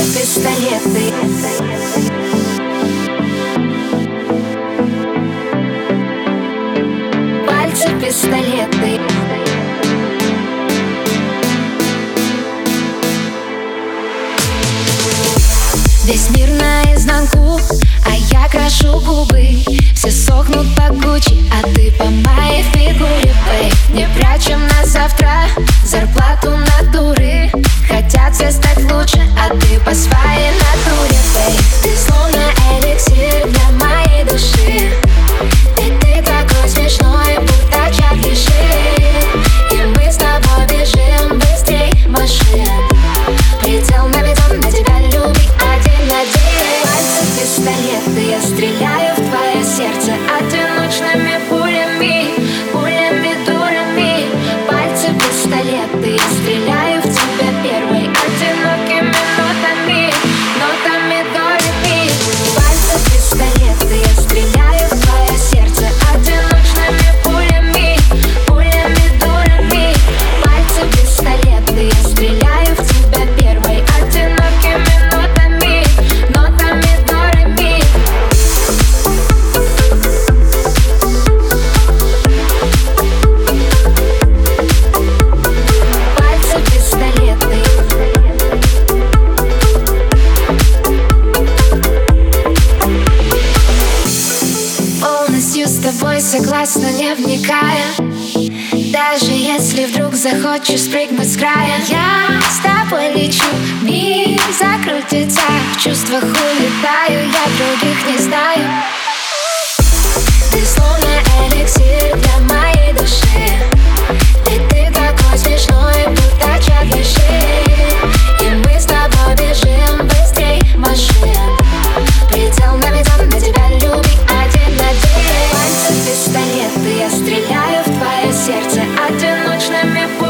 твой пистолет Пальцы пистолеты. Весь мир наизнанку, а я крашу губы. Все сохнут по куче тобой согласна, не вникая. Даже если вдруг захочешь спрыгнуть с края Я с тобой лечу, мир закрутится. В чувствах улетаю, я других не знаю. let me fall.